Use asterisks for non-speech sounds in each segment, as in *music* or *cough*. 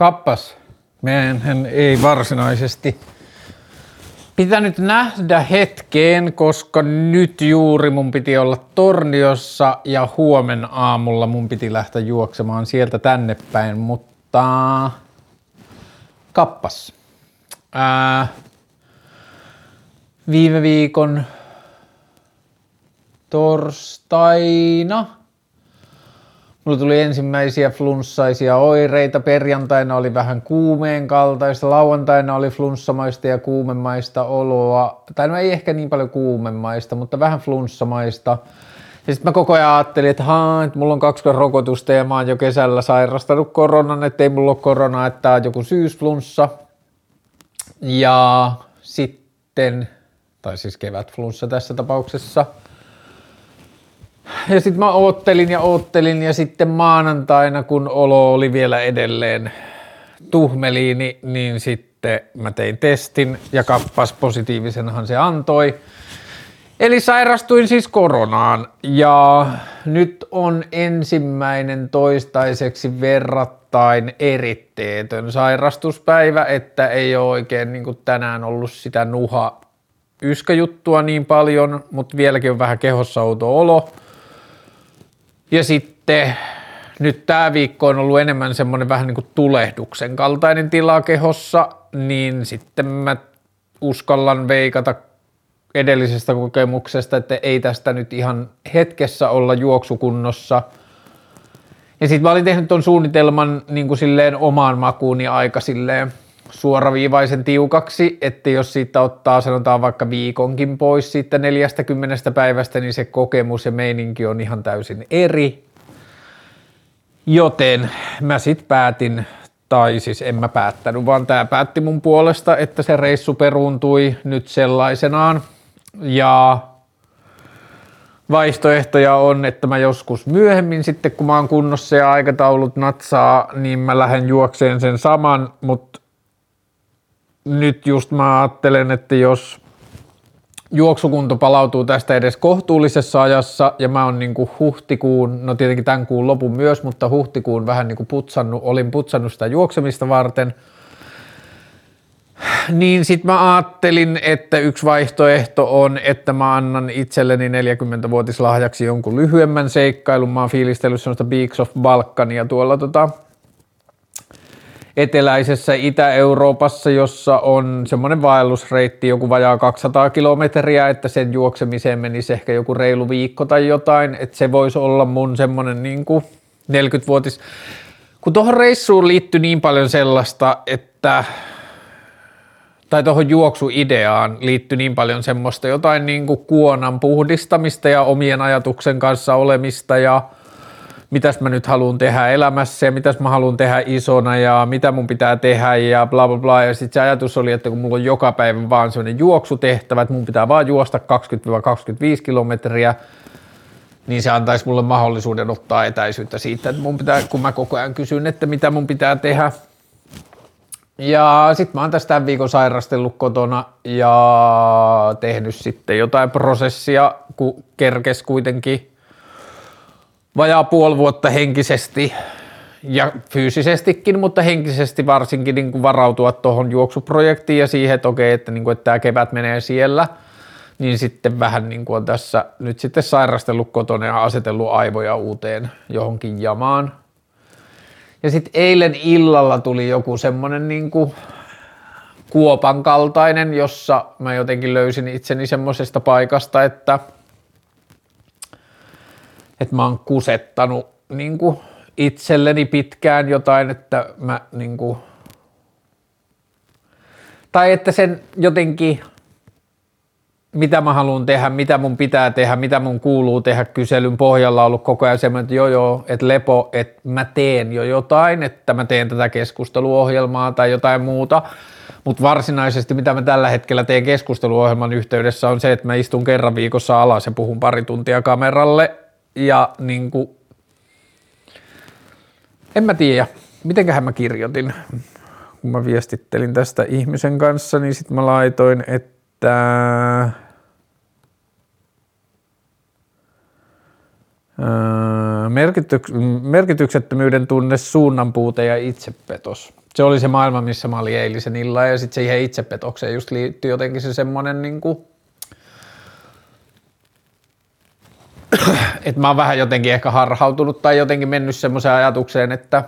kappas. Meidän ei varsinaisesti pitänyt nähdä hetkeen, koska nyt juuri mun piti olla Torniossa ja huomen aamulla mun piti lähteä juoksemaan sieltä tänne päin, mutta kappas. Ää, viime viikon torstaina – Mulla tuli ensimmäisiä flunssaisia oireita. Perjantaina oli vähän kuumeen kaltaista, lauantaina oli flunssamaista ja kuumemaista oloa. Tai no ei ehkä niin paljon kuumemaista, mutta vähän flunssamaista. Ja sitten mä koko ajan ajattelin, että, haa, että mulla on kaksi rokotusta ja mä oon jo kesällä sairastanut koronan, että ei mulla ole koronaa, että tää on joku syysflunssa. Ja sitten, tai siis kevätflunssa tässä tapauksessa – ja sitten mä oottelin ja oottelin ja sitten maanantaina, kun olo oli vielä edelleen tuhmeliini, niin sitten mä tein testin ja kappas positiivisenhan se antoi. Eli sairastuin siis koronaan ja nyt on ensimmäinen toistaiseksi verrattain eritteetön sairastuspäivä, että ei ole oikein niin tänään ollut sitä nuha yskäjuttua niin paljon, mutta vieläkin on vähän kehossa outo olo. Ja sitten nyt tämä viikko on ollut enemmän semmoinen vähän niin kuin tulehduksen kaltainen tila kehossa, niin sitten mä uskallan veikata edellisestä kokemuksesta, että ei tästä nyt ihan hetkessä olla juoksukunnossa. Ja sitten mä olin tehnyt tuon suunnitelman niin kuin silleen omaan makuuni aika silleen suoraviivaisen tiukaksi, että jos siitä ottaa sanotaan vaikka viikonkin pois siitä 40 päivästä, niin se kokemus ja meininki on ihan täysin eri. Joten mä sitten päätin, tai siis en mä päättänyt, vaan tämä päätti mun puolesta, että se reissu peruuntui nyt sellaisenaan. Ja vaihtoehtoja on, että mä joskus myöhemmin sitten, kun mä oon kunnossa ja aikataulut natsaa, niin mä lähden juokseen sen saman, mutta nyt just mä ajattelen, että jos juoksukunto palautuu tästä edes kohtuullisessa ajassa ja mä oon niin huhtikuun, no tietenkin tämän kuun lopun myös, mutta huhtikuun vähän niin kuin putsannut, olin putsannut sitä juoksemista varten, niin sitten mä ajattelin, että yksi vaihtoehto on, että mä annan itselleni 40-vuotislahjaksi jonkun lyhyemmän seikkailun. Mä oon fiilistellyt sellaista Beaks of Balkania tuolla tota, eteläisessä Itä-Euroopassa, jossa on semmoinen vaellusreitti joku vajaa 200 kilometriä, että sen juoksemiseen menisi ehkä joku reilu viikko tai jotain, että se voisi olla mun semmoinen niin kuin 40-vuotis. Kun tuohon reissuun liittyy niin paljon sellaista, että tai tuohon juoksuideaan liittyy niin paljon semmoista jotain niin kuin kuonan puhdistamista ja omien ajatuksen kanssa olemista ja – mitäs mä nyt haluan tehdä elämässä ja mitäs mä haluan tehdä isona ja mitä mun pitää tehdä ja bla bla bla. Ja sitten se ajatus oli, että kun mulla on joka päivä vaan sellainen juoksutehtävä, että mun pitää vaan juosta 20-25 kilometriä, niin se antaisi mulle mahdollisuuden ottaa etäisyyttä siitä, että mun pitää, kun mä koko ajan kysyn, että mitä mun pitää tehdä. Ja sitten mä oon tästä tämän viikon sairastellut kotona ja tehnyt sitten jotain prosessia, kun kerkes kuitenkin vajaa puoli vuotta henkisesti ja fyysisestikin, mutta henkisesti varsinkin niin kuin varautua tuohon juoksuprojektiin ja siihen, että okei, että, niin kuin, että tämä kevät menee siellä, niin sitten vähän niin kuin on tässä nyt sitten sairastellut kotona ja asetellut aivoja uuteen johonkin jamaan. Ja sitten eilen illalla tuli joku semmoinen niin kuin kuopan kaltainen, jossa mä jotenkin löysin itseni semmoisesta paikasta, että – että mä oon kusettanut niin kuin itselleni pitkään jotain, että mä niin kuin, tai että sen jotenkin, mitä mä haluan tehdä, mitä mun pitää tehdä, mitä mun kuuluu tehdä kyselyn pohjalla on ollut koko ajan semmoinen, että joo joo, että lepo, että mä teen jo jotain, että mä teen tätä keskusteluohjelmaa tai jotain muuta, mutta varsinaisesti mitä mä tällä hetkellä teen keskusteluohjelman yhteydessä on se, että mä istun kerran viikossa alas ja puhun pari tuntia kameralle ja niin kuin, en mä tiedä, mitenköhän mä kirjoitin, kun mä viestittelin tästä ihmisen kanssa, niin sitten mä laitoin, että merkityksettömyyden tunne, suunnanpuute ja itsepetos. Se oli se maailma, missä mä olin eilisen illan ja sitten siihen itsepetokseen just liittyy jotenkin se semmoinen niin kuin, *clears throat* että mä oon vähän jotenkin ehkä harhautunut tai jotenkin mennyt semmoiseen ajatukseen, että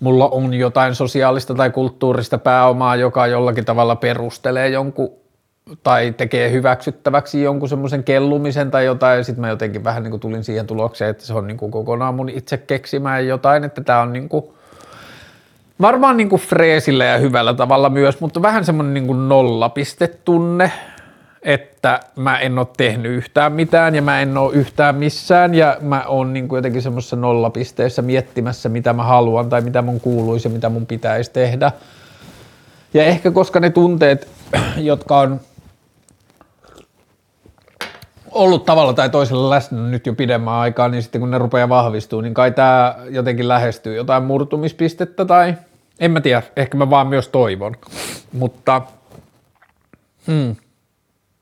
mulla on jotain sosiaalista tai kulttuurista pääomaa, joka jollakin tavalla perustelee jonkun tai tekee hyväksyttäväksi jonkun semmoisen kellumisen tai jotain, ja sitten mä jotenkin vähän niin kuin tulin siihen tulokseen, että se on niin kuin kokonaan mun itse keksimään jotain, että tämä on niin kuin, varmaan niin kuin freesillä ja hyvällä tavalla myös, mutta vähän semmoinen niin kuin nollapistetunne, että mä en ole tehnyt yhtään mitään ja mä en ole yhtään missään ja mä oon niin kuin jotenkin semmoisessa nollapisteessä miettimässä, mitä mä haluan tai mitä mun kuuluisi ja mitä mun pitäisi tehdä. Ja ehkä koska ne tunteet, *clears throat* jotka on ollut tavalla tai toisella läsnä nyt jo pidemmän aikaa, niin sitten kun ne rupeaa vahvistuu, niin kai tämä jotenkin lähestyy jotain murtumispistettä tai en mä tiedä, ehkä mä vaan myös toivon, mutta hmm,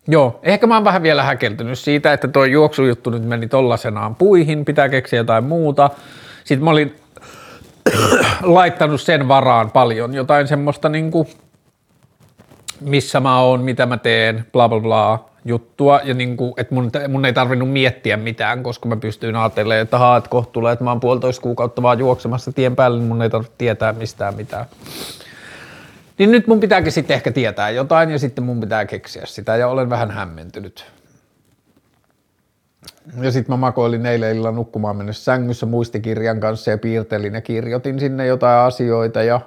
Joo, ehkä mä oon vähän vielä häkeltynyt siitä, että tuo juoksujuttu nyt meni tollasenaan puihin, pitää keksiä jotain muuta. Sitten mä olin *coughs* laittanut sen varaan paljon jotain semmoista niinku, missä mä oon, mitä mä teen, bla bla bla juttua, ja niinku, että mun, mun, ei tarvinnut miettiä mitään, koska mä pystyin ajattelemaan, että haa, että kohta tulee, että mä oon puolitoista kuukautta vaan juoksemassa tien päälle, niin mun ei tarvitse tietää mistään mitään. Niin nyt mun pitääkin sitten ehkä tietää jotain ja sitten mun pitää keksiä sitä ja olen vähän hämmentynyt. Ja sitten mä makoilin eilen illalla nukkumaan mennessä sängyssä muistikirjan kanssa ja piirtelin ja kirjoitin sinne jotain asioita ja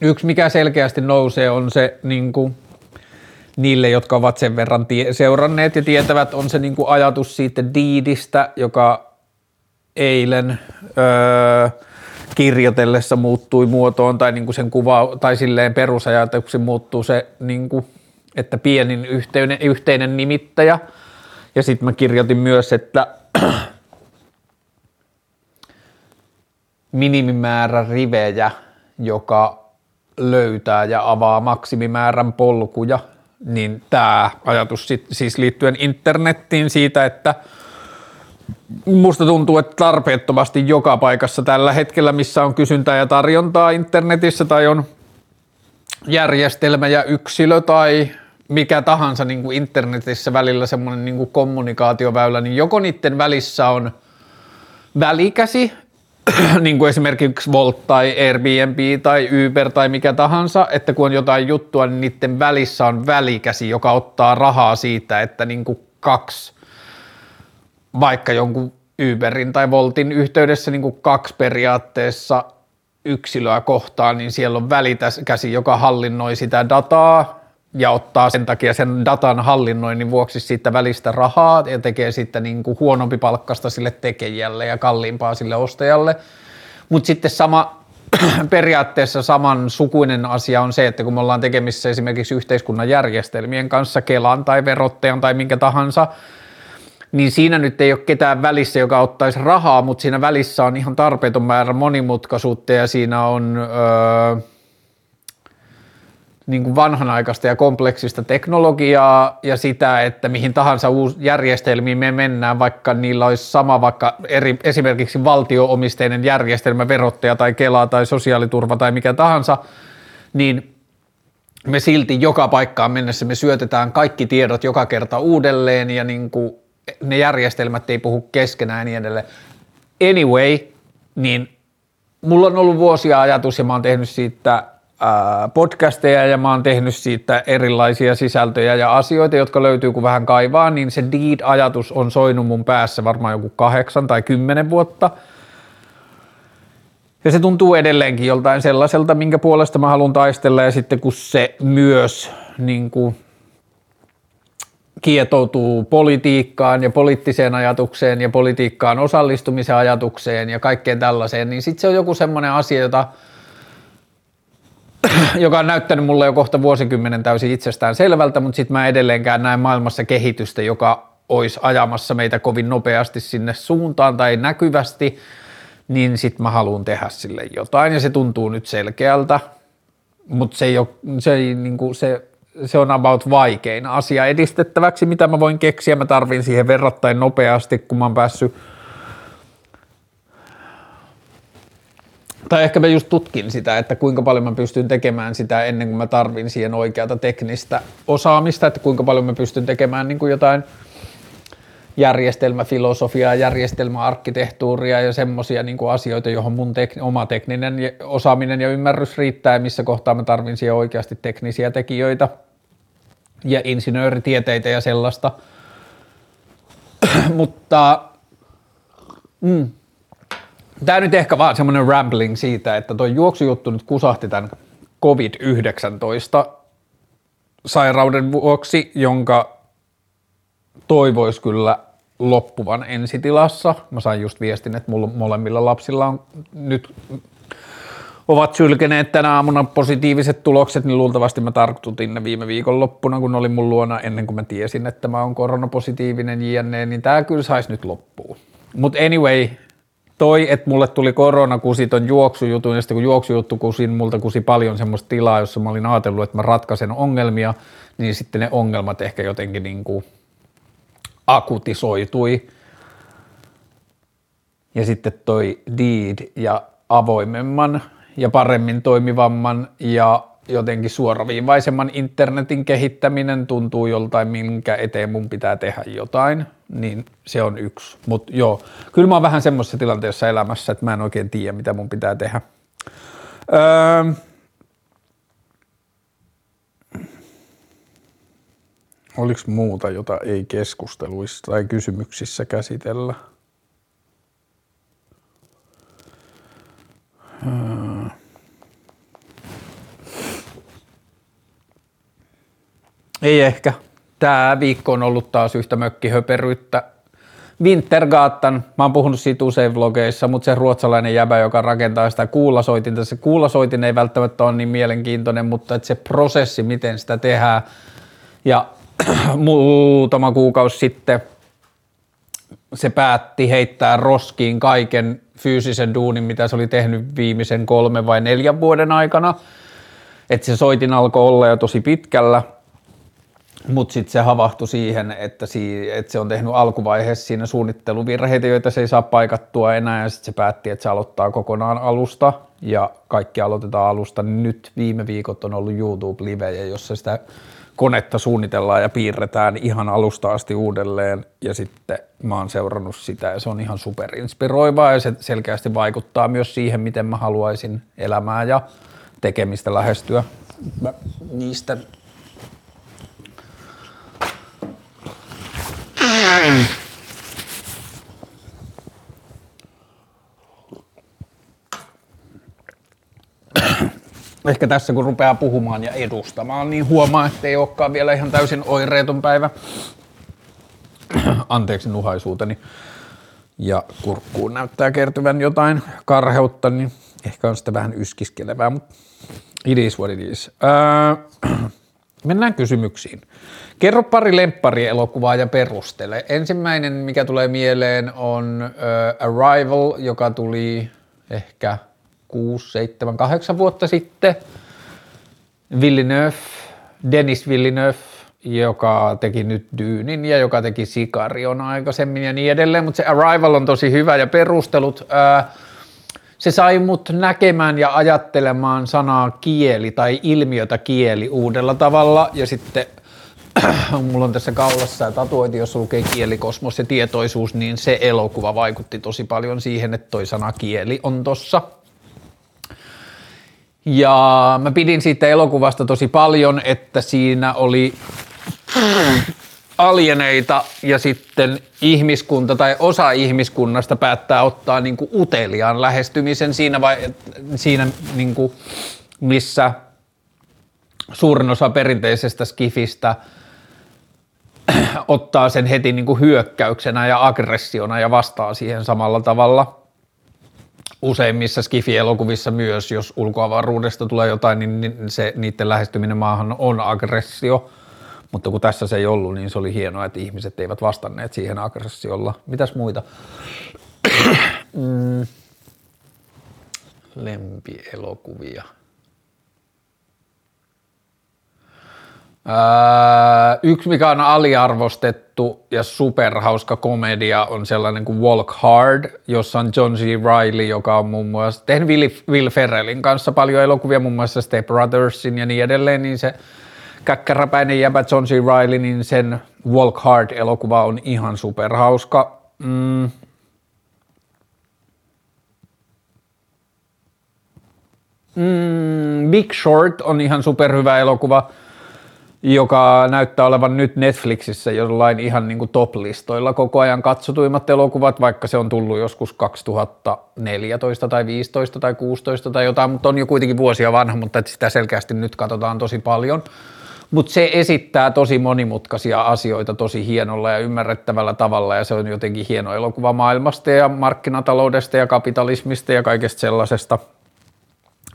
yksi mikä selkeästi nousee on se niin kuin, niille, jotka ovat sen verran tie- seuranneet ja tietävät, on se niin kuin ajatus siitä diidistä, joka eilen öö, kirjoitellessa muuttui muotoon tai niin kuin sen kuva tai silleen perusajatuksi muuttuu se, niin kuin, että pienin yhteinen, yhteinen nimittäjä. Ja sitten mä kirjoitin myös, että *clears throat* minimimäärä rivejä, joka löytää ja avaa maksimimäärän polkuja, niin tämä ajatus sit, siis liittyen internettiin siitä, että – musta tuntuu, että tarpeettomasti joka paikassa tällä hetkellä, missä on kysyntää ja tarjontaa internetissä tai on järjestelmä ja yksilö tai mikä tahansa niin kuin internetissä välillä semmoinen niin kuin kommunikaatioväylä, niin joko niiden välissä on välikäsi, *clears throat* niin kuin esimerkiksi Volt tai Airbnb tai Uber tai mikä tahansa, että kun on jotain juttua, niin niiden välissä on välikäsi, joka ottaa rahaa siitä, että niin kuin kaksi vaikka jonkun Uberin tai Voltin yhteydessä niin kuin kaksi periaatteessa yksilöä kohtaan, niin siellä on välikäsi, joka hallinnoi sitä dataa ja ottaa sen takia sen datan hallinnoinnin vuoksi siitä välistä rahaa ja tekee sitten niin kuin huonompi palkkasta sille tekijälle ja kalliimpaa sille ostajalle. Mutta sitten sama, *clears throat* periaatteessa saman sukuinen asia on se, että kun me ollaan tekemissä esimerkiksi yhteiskunnan järjestelmien kanssa, Kelan tai verottajan tai minkä tahansa, niin siinä nyt ei ole ketään välissä, joka ottaisi rahaa, mutta siinä välissä on ihan tarpeeton määrä monimutkaisuutta ja siinä on öö, niin kuin vanhanaikaista ja kompleksista teknologiaa ja sitä, että mihin tahansa uusi järjestelmiin me mennään, vaikka niillä olisi sama vaikka eri, esimerkiksi valtioomisteinen järjestelmä, verottaja tai Kela tai sosiaaliturva tai mikä tahansa, niin me silti joka paikkaan mennessä me syötetään kaikki tiedot joka kerta uudelleen ja niin kuin ne järjestelmät ei puhu keskenään ja niin edelleen. Anyway, niin mulla on ollut vuosia ajatus ja mä oon tehnyt siitä podcasteja ja mä oon tehnyt siitä erilaisia sisältöjä ja asioita, jotka löytyy kun vähän kaivaa, niin se deed-ajatus on soinut mun päässä varmaan joku kahdeksan tai kymmenen vuotta. Ja se tuntuu edelleenkin joltain sellaiselta, minkä puolesta mä haluan taistella ja sitten kun se myös niin kuin kietoutuu politiikkaan ja poliittiseen ajatukseen ja politiikkaan osallistumisen ajatukseen ja kaikkeen tällaiseen, niin sitten se on joku semmoinen asia, jota, joka on näyttänyt mulle jo kohta vuosikymmenen täysin itsestään selvältä, mutta sitten mä edelleenkään näen maailmassa kehitystä, joka olisi ajamassa meitä kovin nopeasti sinne suuntaan tai näkyvästi, niin sitten mä haluan tehdä sille jotain ja se tuntuu nyt selkeältä, mutta se ei ole, se, ei, niin kuin, se se on about vaikein asia edistettäväksi, mitä mä voin keksiä. Mä tarvin siihen verrattain nopeasti, kun mä oon päässyt tai ehkä mä just tutkin sitä, että kuinka paljon mä pystyn tekemään sitä ennen kuin mä tarvin siihen oikeata teknistä osaamista, että kuinka paljon mä pystyn tekemään niin kuin jotain järjestelmäfilosofiaa, järjestelmäarkkitehtuuria ja semmoisia niin asioita, johon mun tek- oma tekninen osaaminen ja ymmärrys riittää missä kohtaa mä tarvin siihen oikeasti teknisiä tekijöitä ja insinööritieteitä ja sellaista. *clears throat* Mutta mm, Tämä nyt ehkä vaan semmoinen rambling siitä, että tuo juoksujuttu nyt kusahti tämän COVID-19 sairauden vuoksi, jonka toivoisi kyllä loppuvan ensitilassa. Mä sain just viestin, että mulla molemmilla lapsilla on nyt ovat sylkeneet tänä aamuna positiiviset tulokset, niin luultavasti mä tartutin ne viime viikon loppuna, kun oli mun luona ennen kuin mä tiesin, että mä oon koronapositiivinen jne, niin tää kyllä saisi nyt loppua. Mutta anyway, toi, että mulle tuli korona, kusi ton juoksujutun, ja sitten kun juoksujuttu kusin, multa kusi paljon semmoista tilaa, jossa mä olin ajatellut, että mä ratkaisen ongelmia, niin sitten ne ongelmat ehkä jotenkin niin kuin akutisoitui. Ja sitten toi Deed ja avoimemman ja paremmin toimivamman ja jotenkin suoraviivaisemman internetin kehittäminen tuntuu joltain, minkä eteen mun pitää tehdä jotain, niin se on yksi. Mutta joo, kyllä mä oon vähän semmoisessa tilanteessa elämässä, että mä en oikein tiedä, mitä mun pitää tehdä. Öö, Oliko muuta, jota ei keskusteluissa tai kysymyksissä käsitellä? Öö. Ei ehkä. Tämä viikko on ollut taas yhtä mökkihöperyyttä. Wintergatan, mä oon puhunut siitä usein vlogeissa, mutta se ruotsalainen jäbä, joka rakentaa sitä kuulasoitinta, se kuulasoitin ei välttämättä ole niin mielenkiintoinen, mutta että se prosessi, miten sitä tehdään, ja *clears throat* muutama kuukausi sitten se päätti heittää roskiin kaiken fyysisen duunin, mitä se oli tehnyt viimeisen kolme vai neljän vuoden aikana. Että se soitin alkoi olla jo tosi pitkällä mutta sitten se havahtui siihen, että, si- että se on tehnyt alkuvaiheessa siinä suunnitteluvirheitä, joita se ei saa paikattua enää, ja sitten se päätti, että se aloittaa kokonaan alusta, ja kaikki aloitetaan alusta. Nyt viime viikot on ollut YouTube-livejä, jossa sitä konetta suunnitellaan ja piirretään ihan alusta asti uudelleen, ja sitten mä oon seurannut sitä, ja se on ihan superinspiroivaa, ja se selkeästi vaikuttaa myös siihen, miten mä haluaisin elämää ja tekemistä lähestyä. Mä niistä Ehkä tässä kun rupeaa puhumaan ja edustamaan, niin huomaa, että ei olekaan vielä ihan täysin oireeton päivä. Anteeksi nuhaisuuteni. Ja kurkkuun näyttää kertyvän jotain karheutta, niin ehkä on sitä vähän yskiskelevää, mutta it is what it is. Öö, mennään kysymyksiin. Kerro pari lempparielokuvaa ja perustele. Ensimmäinen, mikä tulee mieleen, on uh, Arrival, joka tuli ehkä 6, 7, 8 vuotta sitten. Villeneuve, Dennis Villeneuve, joka teki nyt Dyynin ja joka teki Sikarion aikaisemmin ja niin edelleen, mutta se Arrival on tosi hyvä ja perustelut. Uh, se sai mut näkemään ja ajattelemaan sanaa kieli tai ilmiötä kieli uudella tavalla ja sitten *clears throat* mulla on tässä kaulassa ja tatuointi, jos lukee kielikosmos ja tietoisuus, niin se elokuva vaikutti tosi paljon siihen, että toi sana kieli on tossa. Ja mä pidin siitä elokuvasta tosi paljon, että siinä oli alieneita ja sitten ihmiskunta tai osa ihmiskunnasta päättää ottaa niin kuin uteliaan lähestymisen siinä, vai, siinä niin kuin, missä suurin osa perinteisestä skifistä *clears throat* ottaa sen heti niin kuin hyökkäyksenä ja aggressiona ja vastaa siihen samalla tavalla. Useimmissa skifi-elokuvissa myös, jos ulkoavaruudesta tulee jotain, niin se, niiden lähestyminen maahan on aggressio – mutta kun tässä se ei ollut, niin se oli hienoa, että ihmiset eivät vastanneet siihen aggressiolla. Mitäs muita? *coughs* mm. Lempielokuvia. Öö, yksi, mikä on aliarvostettu ja superhauska komedia on sellainen kuin Walk Hard, jossa on John C. Reilly, joka on muun muassa tehnyt Will, Will Ferrellin kanssa paljon elokuvia, muun muassa Step Brothersin ja niin edelleen, niin se käkkäräpäinen jäbä John C. Reilly, niin sen Walk Hard-elokuva on ihan superhauska. Mm. Mm, Big Short on ihan superhyvä elokuva joka näyttää olevan nyt Netflixissä jollain ihan niin top-listoilla koko ajan katsotuimmat elokuvat, vaikka se on tullut joskus 2014 tai 15 tai 16 tai jotain, mutta on jo kuitenkin vuosia vanha, mutta sitä selkeästi nyt katsotaan tosi paljon. Mutta se esittää tosi monimutkaisia asioita tosi hienolla ja ymmärrettävällä tavalla ja se on jotenkin hieno elokuva maailmasta ja markkinataloudesta ja kapitalismista ja kaikesta sellaisesta.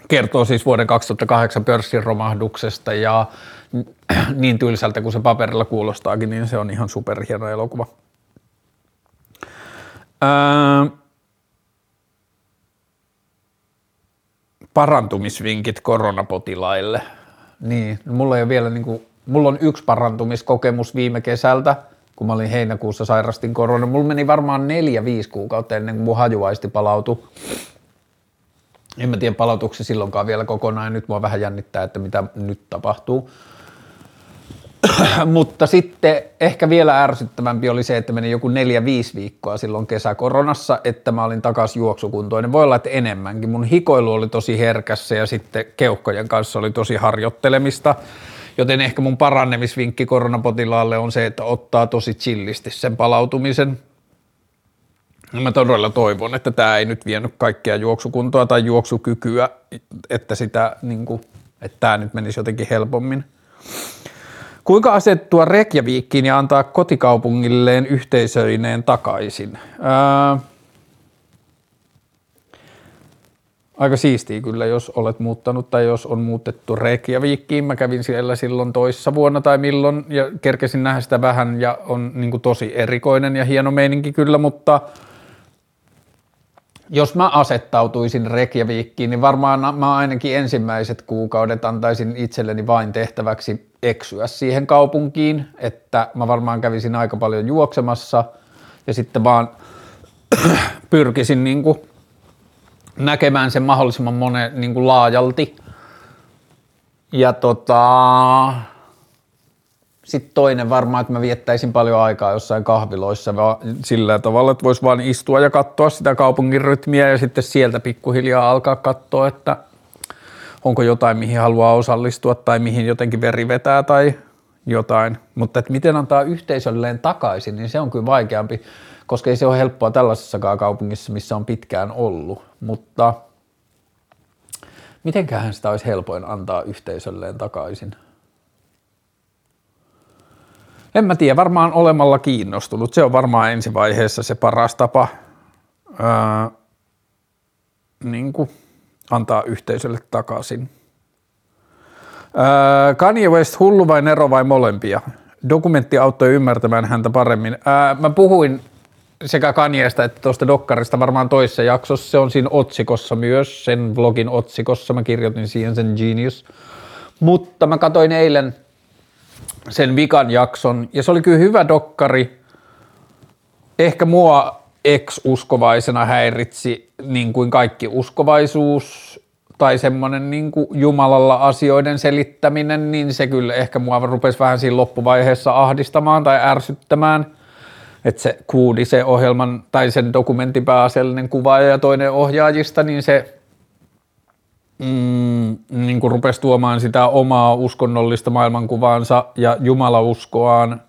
Kertoo siis vuoden 2008 pörssin romahduksesta ja *clears throat* niin tylsältä kuin se paperilla kuulostaakin, niin se on ihan superhieno elokuva. Öö, parantumisvinkit koronapotilaille. Niin, no mulla ei ole vielä niin kuin, mulla on yksi parantumiskokemus viime kesältä, kun mä olin heinäkuussa sairastin korona. Mulla meni varmaan neljä, viisi kuukautta ennen kuin mun hajuaisti palautui. En mä tiedä palautuksi silloinkaan vielä kokonaan, nyt mua vähän jännittää, että mitä nyt tapahtuu. *coughs* Mutta sitten ehkä vielä ärsyttävämpi oli se, että meni joku neljä, viisi viikkoa silloin kesäkoronassa, että mä olin takaisin juoksukuntoinen. Voi olla, että enemmänkin. Mun hikoilu oli tosi herkässä ja sitten keuhkojen kanssa oli tosi harjoittelemista. Joten ehkä mun parannemisvinkki koronapotilaalle on se, että ottaa tosi chillisti sen palautumisen. Mä todella toivon, että tämä ei nyt vienyt kaikkea juoksukuntoa tai juoksukykyä, että, sitä, niin kuin, että tämä nyt menisi jotenkin helpommin. Kuinka asettua Reykjavikkiin ja antaa kotikaupungilleen yhteisöineen takaisin? Ää, aika siistiä kyllä, jos olet muuttanut tai jos on muutettu Reykjavikkiin. Mä kävin siellä silloin toissa vuonna tai milloin ja kerkesin nähdä sitä vähän ja on niin tosi erikoinen ja hieno meininki kyllä, mutta – jos mä asettautuisin Reykjavikkiin, niin varmaan mä ainakin ensimmäiset kuukaudet antaisin itselleni vain tehtäväksi eksyä siihen kaupunkiin, että mä varmaan kävisin aika paljon juoksemassa ja sitten vaan *clears throat* pyrkisin niin kuin näkemään sen mahdollisimman monen niin kuin laajalti. Ja tota, sitten toinen varmaan, että mä viettäisin paljon aikaa jossain kahviloissa sillä tavalla, että voisi vaan istua ja katsoa sitä kaupungin rytmiä ja sitten sieltä pikkuhiljaa alkaa katsoa, että onko jotain, mihin haluaa osallistua tai mihin jotenkin veri vetää tai jotain. Mutta että miten antaa yhteisölleen takaisin, niin se on kyllä vaikeampi, koska ei se ole helppoa tällaisessakaan kaupungissa, missä on pitkään ollut. Mutta mitenköhän sitä olisi helpoin antaa yhteisölleen takaisin? En mä tiedä, varmaan olemalla kiinnostunut. Se on varmaan ensivaiheessa se paras tapa ää, niin kuin antaa yhteisölle takaisin. Ää, Kanye West, hullu vai Nero vai molempia? Dokumentti auttoi ymmärtämään häntä paremmin. Ää, mä puhuin sekä Kanyeesta että tuosta Dokkarista varmaan toisessa jaksossa. Se on siinä otsikossa myös, sen vlogin otsikossa. Mä kirjoitin siihen sen Genius. Mutta mä katsoin eilen – sen vikan jakson, ja se oli kyllä hyvä dokkari. Ehkä mua ex-uskovaisena häiritsi niin kuin kaikki uskovaisuus tai semmoinen niin kuin Jumalalla asioiden selittäminen, niin se kyllä ehkä mua rupesi vähän siinä loppuvaiheessa ahdistamaan tai ärsyttämään. Että se kuudi se ohjelman tai sen dokumentin pääasiallinen kuvaaja ja toinen ohjaajista, niin se mm, niin kuin rupesi tuomaan sitä omaa uskonnollista maailmankuvaansa ja jumalauskoaan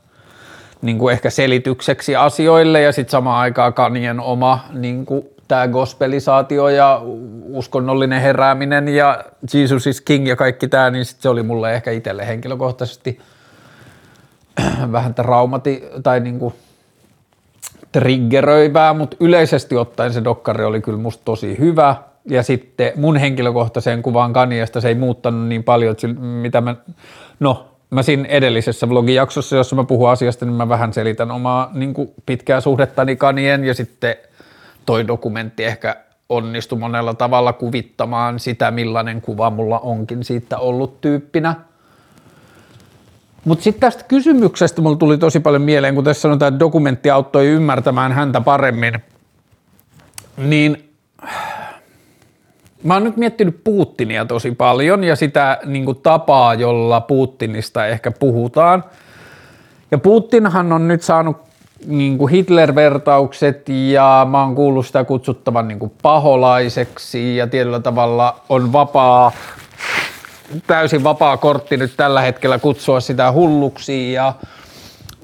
niin kuin ehkä selitykseksi asioille ja sitten samaan aikaan Kanien oma niin kuin tämä gospelisaatio ja uskonnollinen herääminen ja Jesus is King ja kaikki tämä, niin sit se oli mulle ehkä itselle henkilökohtaisesti *clears throat* vähän traumati tai niin kuin triggeröivää, mutta yleisesti ottaen se dokkari oli kyllä musta tosi hyvä – ja sitten mun henkilökohtaiseen kuvaan Kaniasta se ei muuttanut niin paljon, että mitä mä, no mä siinä edellisessä vlogijaksossa, jossa mä puhun asiasta, niin mä vähän selitän omaa niin kuin pitkää suhdettani Kanien ja sitten toi dokumentti ehkä onnistui monella tavalla kuvittamaan sitä, millainen kuva mulla onkin siitä ollut tyyppinä. Mutta sitten tästä kysymyksestä mulla tuli tosi paljon mieleen, kun tässä sanotaan, että dokumentti auttoi ymmärtämään häntä paremmin, niin mä oon nyt miettinyt Putinia tosi paljon ja sitä niin kuin tapaa, jolla Putinista ehkä puhutaan. Ja Putinhan on nyt saanut niin kuin Hitler-vertaukset ja mä oon kuullut sitä kutsuttavan niin kuin paholaiseksi ja tietyllä tavalla on vapaa, täysin vapaa kortti nyt tällä hetkellä kutsua sitä hulluksi ja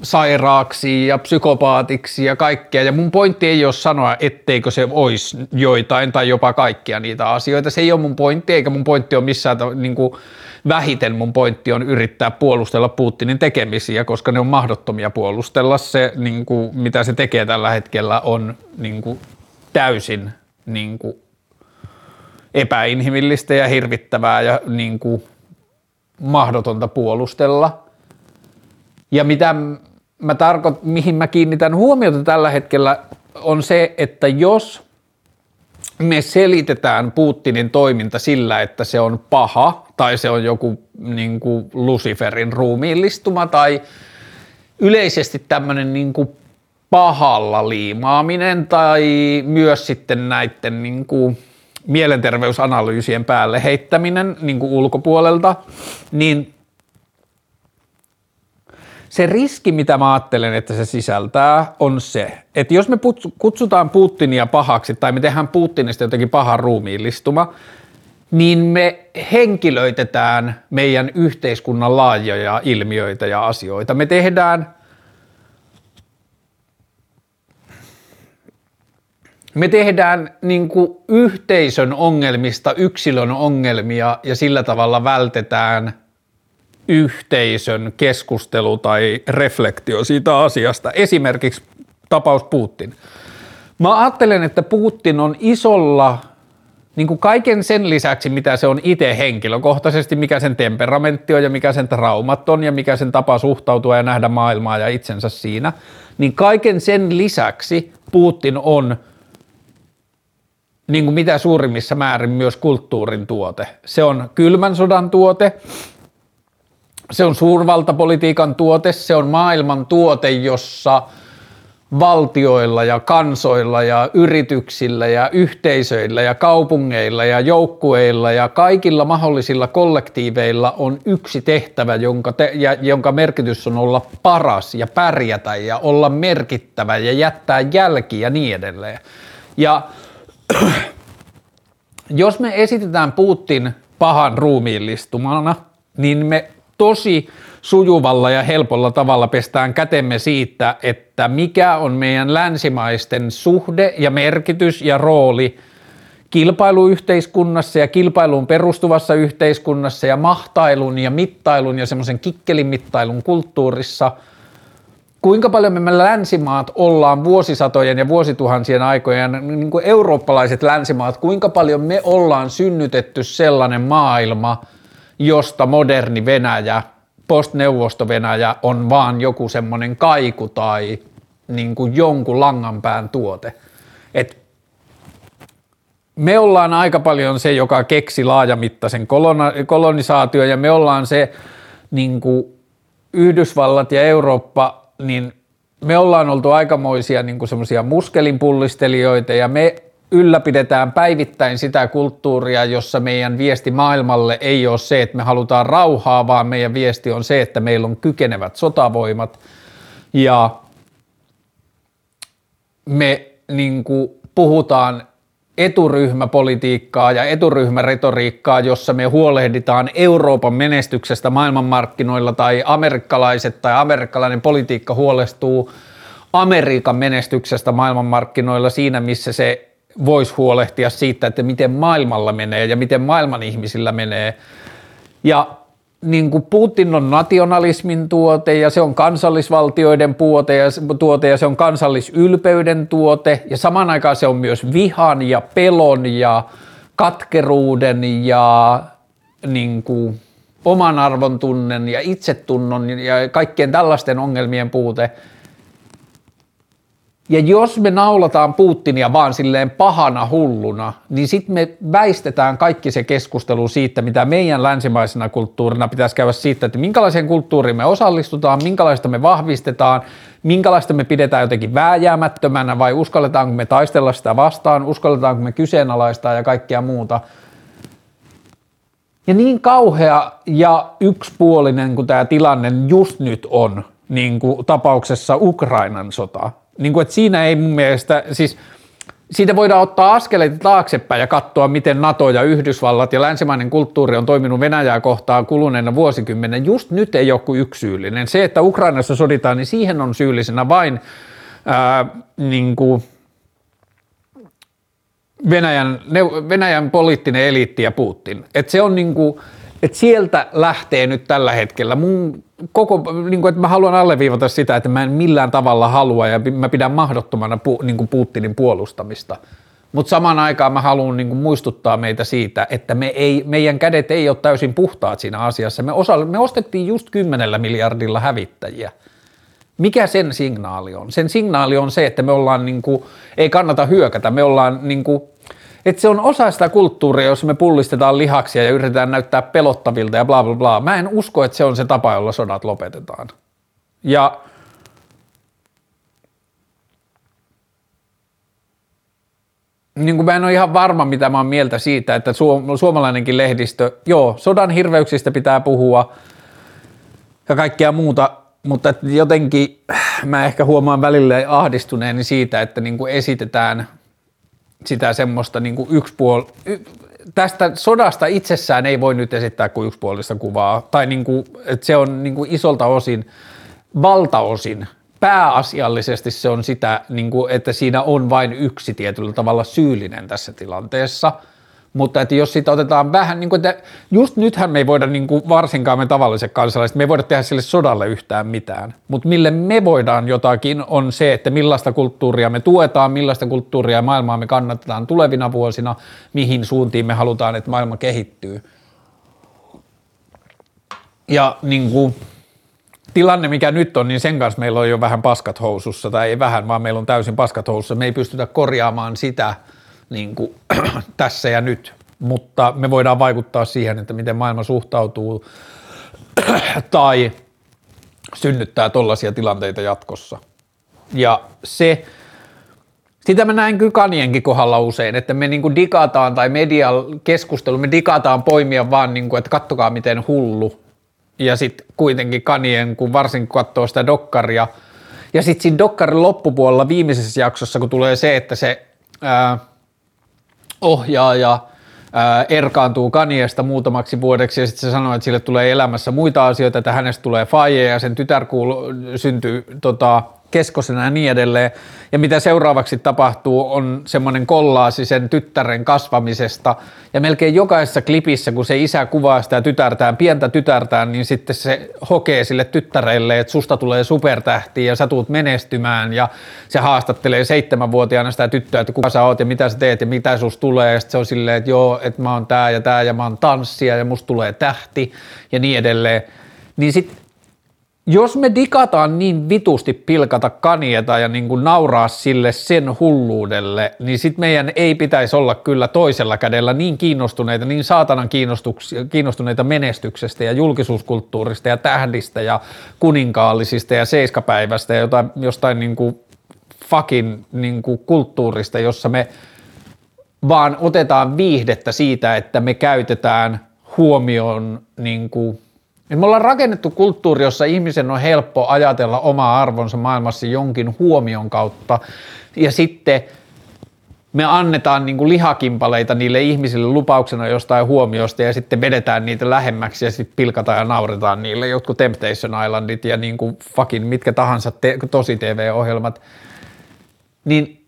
sairaaksi ja psykopaatiksi ja kaikkea. Ja mun pointti ei ole sanoa, etteikö se olisi joitain tai jopa kaikkia niitä asioita. Se ei ole mun pointti, eikä mun pointti ole missään niin kuin vähiten mun pointti on yrittää puolustella Putinin tekemisiä, koska ne on mahdottomia puolustella. Se, niin kuin, mitä se tekee tällä hetkellä, on niin kuin, täysin niin kuin, epäinhimillistä ja hirvittävää ja niin kuin, mahdotonta puolustella. Ja mitä mä tarkoit, mihin mä kiinnitän huomiota tällä hetkellä on se, että jos me selitetään Putinin toiminta sillä, että se on paha tai se on joku niin kuin Luciferin ruumiillistuma tai yleisesti tämmöinen niin kuin pahalla liimaaminen tai myös sitten näiden niin kuin mielenterveysanalyysien päälle heittäminen niin kuin ulkopuolelta, niin se riski, mitä mä ajattelen, että se sisältää, on se, että jos me kutsutaan Putinia pahaksi tai me tehdään Putinista jotenkin pahan ruumiillistuma, niin me henkilöitetään meidän yhteiskunnan laajoja ilmiöitä ja asioita. Me tehdään me tehdään niin yhteisön ongelmista yksilön ongelmia ja sillä tavalla vältetään – yhteisön keskustelu tai reflektio siitä asiasta. Esimerkiksi tapaus Putin. Mä ajattelen, että Putin on isolla, niin kuin kaiken sen lisäksi, mitä se on itse henkilökohtaisesti, mikä sen temperamentti on ja mikä sen traumat on ja mikä sen tapa suhtautua ja nähdä maailmaa ja itsensä siinä, niin kaiken sen lisäksi Putin on niin kuin mitä suurimmissa määrin myös kulttuurin tuote. Se on kylmän sodan tuote, se on suurvaltapolitiikan tuote, se on maailman tuote, jossa valtioilla ja kansoilla ja yrityksillä ja yhteisöillä ja kaupungeilla ja joukkueilla ja kaikilla mahdollisilla kollektiiveilla on yksi tehtävä, jonka, te, ja, jonka merkitys on olla paras ja pärjätä ja olla merkittävä ja jättää jälki ja niin edelleen. Ja *clears throat* jos me esitetään Putin pahan ruumiillistumana, niin me tosi sujuvalla ja helpolla tavalla pestään kätemme siitä, että mikä on meidän länsimaisten suhde ja merkitys ja rooli kilpailuyhteiskunnassa ja kilpailuun perustuvassa yhteiskunnassa ja mahtailun ja mittailun ja semmoisen kikkelin mittailun kulttuurissa – kuinka paljon me länsimaat ollaan vuosisatojen ja vuosituhansien aikojen, niin kuin eurooppalaiset länsimaat, kuinka paljon me ollaan synnytetty sellainen maailma, josta moderni Venäjä, postneuvosto-Venäjä on vaan joku semmoinen kaiku tai niin kuin jonkun langanpään tuote. Et me ollaan aika paljon se, joka keksi laajamittaisen kolonisaatio ja me ollaan se niin kuin Yhdysvallat ja Eurooppa, niin me ollaan oltu aikamoisia niin semmoisia muskelinpullistelijoita ja me ylläpidetään päivittäin sitä kulttuuria, jossa meidän viesti maailmalle ei ole se, että me halutaan rauhaa, vaan meidän viesti on se, että meillä on kykenevät sotavoimat. Ja me niin kuin, puhutaan eturyhmäpolitiikkaa ja eturyhmäretoriikkaa, jossa me huolehditaan Euroopan menestyksestä maailmanmarkkinoilla tai amerikkalaiset tai amerikkalainen politiikka huolestuu Amerikan menestyksestä maailmanmarkkinoilla siinä, missä se voisi huolehtia siitä, että miten maailmalla menee ja miten maailman ihmisillä menee. Ja niin kuin Putin on nationalismin tuote ja se on kansallisvaltioiden puote ja, tuote ja se on kansallisylpeyden tuote ja samaan aikaan se on myös vihan ja pelon ja katkeruuden ja niin kuin oman arvon tunnen ja itsetunnon ja kaikkien tällaisten ongelmien puute – Ja jos me naulataan Putinia vaan silleen pahana hulluna, niin sitten me väistetään kaikki se keskustelu siitä, mitä meidän länsimaisena kulttuurina pitäisi käydä siitä, että minkälaiseen kulttuuriin me osallistutaan, minkälaista me vahvistetaan, minkälaista me pidetään jotenkin vääjäämättömänä vai uskalletaanko me taistella sitä vastaan, uskalletaanko me kyseenalaistaa ja kaikkea muuta. Ja niin kauhea ja yksipuolinen kuin tämä tilanne just nyt on, niin kuin tapauksessa Ukrainan sota, niin kuin, että siinä ei mun mielestä, siis siitä voidaan ottaa askeleita taaksepäin ja katsoa, miten NATO ja Yhdysvallat ja länsimainen kulttuuri on toiminut Venäjää kohtaan kuluneena vuosikymmenen. Just nyt ei kuin yksi syyllinen. Se, että Ukrainassa soditaan, niin siihen on syyllisenä vain ää, niin kuin Venäjän, Venäjän poliittinen eliitti ja Putin. Et se on niin kuin, et sieltä lähtee nyt tällä hetkellä mun koko, niin kuin, että mä haluan alleviivata sitä, että mä en millään tavalla halua ja mä pidän mahdottomana pu, niin Putinin puolustamista. Mutta samaan aikaan mä haluan niin muistuttaa meitä siitä, että me ei, meidän kädet ei ole täysin puhtaat siinä asiassa. Me, osa, me ostettiin just kymmenellä miljardilla hävittäjiä. Mikä sen signaali on? Sen signaali on se, että me ollaan, niin kuin, ei kannata hyökätä, me ollaan niin kuin, että se on osa sitä kulttuuria, jos me pullistetaan lihaksia ja yritetään näyttää pelottavilta ja bla bla bla. Mä en usko, että se on se tapa, jolla sodat lopetetaan. Ja niin kuin mä en ole ihan varma, mitä mä oon mieltä siitä, että suomalainenkin lehdistö, joo, sodan hirveyksistä pitää puhua ja kaikkea muuta, mutta jotenkin mä ehkä huomaan välillä ahdistuneeni siitä, että niin kuin esitetään sitä semmoista niin kuin yksipuol... Tästä sodasta itsessään ei voi nyt esittää kuin yksipuolista kuvaa, tai niin kuin, että se on niin kuin isolta osin, valtaosin, pääasiallisesti se on sitä, niin kuin, että siinä on vain yksi tietyllä tavalla syyllinen tässä tilanteessa – mutta että jos sitä otetaan vähän, niin kuin, että just nythän me ei voida, niin kuin varsinkaan me tavalliset kansalaiset, me ei voida tehdä sille sodalle yhtään mitään, mutta mille me voidaan jotakin on se, että millaista kulttuuria me tuetaan, millaista kulttuuria ja maailmaa me kannatetaan tulevina vuosina, mihin suuntiin me halutaan, että maailma kehittyy. Ja niin kuin, tilanne, mikä nyt on, niin sen kanssa meillä on jo vähän paskat housussa, tai ei vähän, vaan meillä on täysin paskat housussa. Me ei pystytä korjaamaan sitä, niin kuin, *clears throat* tässä ja nyt, mutta me voidaan vaikuttaa siihen, että miten maailma suhtautuu *clears throat* tai synnyttää tollaisia tilanteita jatkossa. Ja se, sitä mä näen kyllä kanienkin kohdalla usein, että me niinku digataan tai media keskustelu, me digataan poimia vaan, niinku, että kattokaa miten hullu. Ja sitten kuitenkin kanien, kun varsinkin katsoo sitä dokkaria, ja sitten siinä dokkarin loppupuolella viimeisessä jaksossa, kun tulee se, että se ää, ohjaaja erkaantuu Kaniesta muutamaksi vuodeksi ja sitten se sanoo, että sille tulee elämässä muita asioita, että hänestä tulee faije ja sen tytär kuulu, syntyy tota, keskosena ja niin edelleen. Ja mitä seuraavaksi tapahtuu, on semmoinen kollaasi sen tyttären kasvamisesta. Ja melkein jokaisessa klipissä, kun se isä kuvaa sitä tytärtään, pientä tytärtään, niin sitten se hokee sille tyttärelle, että susta tulee supertähti ja sä tuut menestymään. Ja se haastattelee seitsemänvuotiaana sitä tyttöä, että kuka sä oot ja mitä sä teet ja mitä sus tulee. Ja sitten se on silleen, että joo, että mä oon tää ja tää ja mä oon tanssia ja musta tulee tähti ja niin edelleen. Niin sitten jos me digataan niin vitusti pilkata kanieta ja niin kuin nauraa sille sen hulluudelle, niin sit meidän ei pitäisi olla kyllä toisella kädellä niin kiinnostuneita, niin saatanan kiinnostuneita menestyksestä ja julkisuuskulttuurista ja tähdistä ja kuninkaallisista ja seiskapäivästä ja jotain, jostain niin kuin fucking niin kuin kulttuurista, jossa me vaan otetaan viihdettä siitä, että me käytetään huomioon niin kuin et me ollaan rakennettu kulttuuri, jossa ihmisen on helppo ajatella omaa arvonsa maailmassa jonkin huomion kautta ja sitten me annetaan niin kuin lihakimpaleita niille ihmisille lupauksena jostain huomiosta ja sitten vedetään niitä lähemmäksi ja sitten pilkataan ja nauretaan niille jotkut Temptation Islandit ja niin kuin fucking mitkä tahansa te- tosi TV-ohjelmat. Niin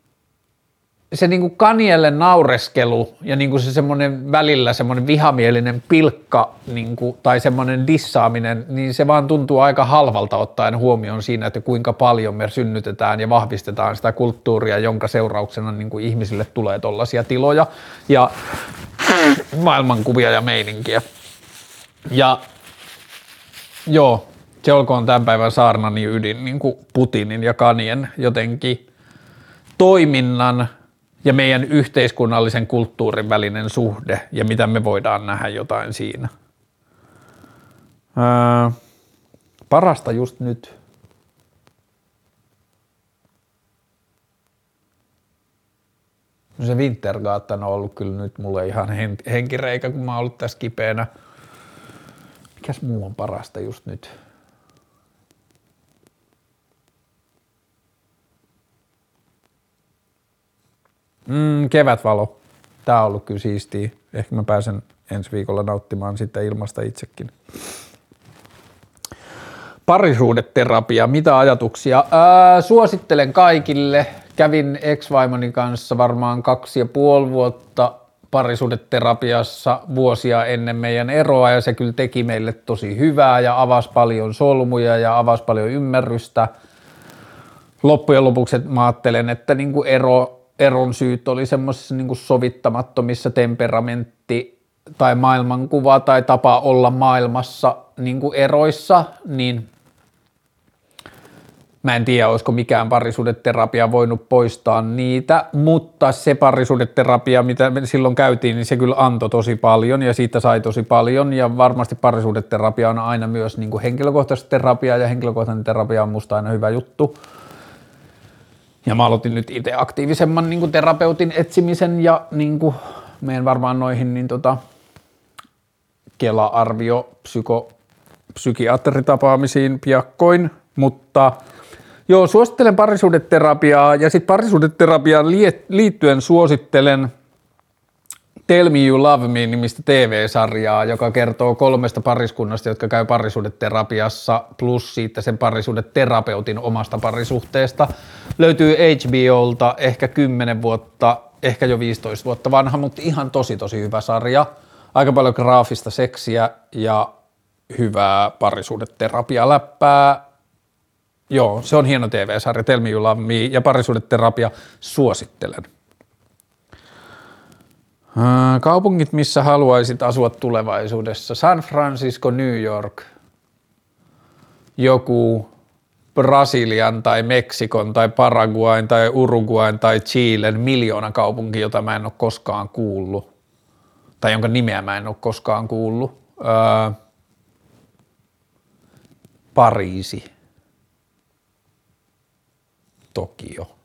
se niin kuin Kanielle naureskelu ja niin kuin se semmoinen välillä semmoinen vihamielinen pilkka niin kuin, tai semmoinen dissaaminen, niin se vaan tuntuu aika halvalta ottaen huomioon siinä, että kuinka paljon me synnytetään ja vahvistetaan sitä kulttuuria, jonka seurauksena niin kuin ihmisille tulee tollaisia tiloja ja maailmankuvia ja meininkiä. Ja joo, se olkoon tämän päivän saarnani ydin niin kuin Putinin ja Kanien jotenkin toiminnan ja meidän yhteiskunnallisen kulttuurin välinen suhde ja mitä me voidaan nähdä jotain siinä. Ää, parasta just nyt. No se Wintergatan on ollut kyllä nyt mulle ihan henkireikä, kun mä oon ollut tässä kipeänä. Mikäs muu on parasta just nyt? Mm, kevätvalo. Tää on ollut kyllä siistiä. Ehkä mä pääsen ensi viikolla nauttimaan sitten ilmasta itsekin. Parisuudeterapia, mitä ajatuksia? Ää, suosittelen kaikille. Kävin ex-vaimoni kanssa varmaan kaksi ja puoli vuotta parisuudeterapiassa vuosia ennen meidän eroa ja se kyllä teki meille tosi hyvää ja avasi paljon solmuja ja avasi paljon ymmärrystä. Loppujen lopuksi mä ajattelen, että niin kuin ero, eron syyt oli semmoisissa niin sovittamattomissa temperamentti tai maailmankuva tai tapa olla maailmassa niin eroissa, niin Mä en tiedä, olisiko mikään parisuudeterapia voinut poistaa niitä, mutta se parisuudeterapia, mitä me silloin käytiin, niin se kyllä antoi tosi paljon ja siitä sai tosi paljon ja varmasti parisuudeterapia on aina myös niin henkilökohtaista terapiaa ja henkilökohtainen terapia on musta aina hyvä juttu. Ja mä aloitin nyt itse aktiivisemman niin kuin terapeutin etsimisen ja niin kuin menen varmaan noihin niin tota, Kela-arvio psyko, psykiatritapaamisiin piakkoin, mutta – Joo, suosittelen parisuudeterapiaa ja sitten parisuudeterapiaan liittyen suosittelen Tell Me You Love Me nimistä TV-sarjaa, joka kertoo kolmesta pariskunnasta, jotka käy parisuudeterapiassa plus siitä sen parisuudeterapeutin omasta parisuhteesta. Löytyy HBOlta ehkä 10 vuotta, ehkä jo 15 vuotta vanha, mutta ihan tosi tosi hyvä sarja. Aika paljon graafista seksiä ja hyvää parisuudeterapialäppää Joo, se on hieno TV-sarja, Tell Me You Love Me ja parisuudeterapia, suosittelen. Kaupungit, missä haluaisit asua tulevaisuudessa? San Francisco, New York, joku Brasilian tai Meksikon tai Paraguain tai Uruguain tai Chilen miljoona kaupunki, jota mä en ole koskaan kuullut, tai jonka nimeä mä en ole koskaan kuullut. Öö, Pariisi. Tokio.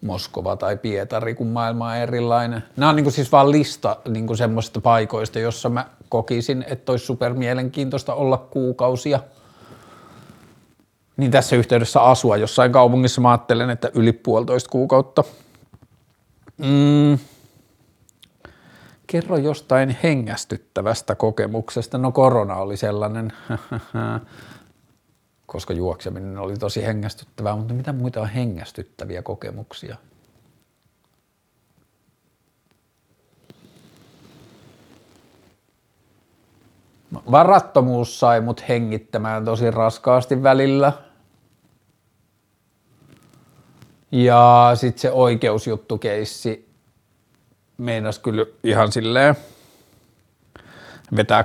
Moskova tai Pietari, kun maailma on erilainen. Nämä on niin siis vain lista niin semmoisista paikoista, jossa mä kokisin, että olisi super mielenkiintoista olla kuukausia. Niin tässä yhteydessä asua jossain kaupungissa mä ajattelen, että yli puolitoista kuukautta. Mm, Kerro jostain hengästyttävästä kokemuksesta. No korona oli sellainen, *laughs* koska juokseminen oli tosi hengästyttävää, mutta mitä muita on hengästyttäviä kokemuksia? Varattomuus sai mut hengittämään tosi raskaasti välillä. Ja sitten se oikeusjuttukeissi meinas kyllä ihan silleen vetää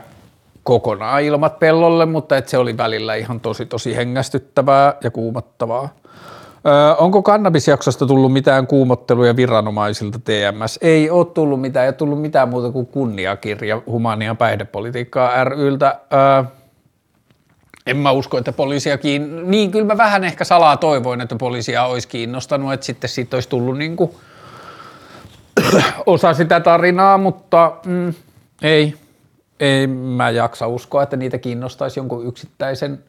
kokonaan ilmat pellolle, mutta et se oli välillä ihan tosi tosi hengästyttävää ja kuumottavaa. Öö, onko kannabisjaksosta tullut mitään kuumotteluja viranomaisilta TMS? Ei ole tullut mitään, ei ole tullut mitään muuta kuin kunniakirja humania päihdepolitiikkaa ryltä. Öö, en mä usko, että poliisia kiin... Niin, kyllä mä vähän ehkä salaa toivoin, että poliisia olisi kiinnostanut, että sitten siitä olisi tullut niin kuin – osa sitä tarinaa, mutta mm, ei, ei mä jaksa uskoa, että niitä kiinnostaisi jonkun yksittäisen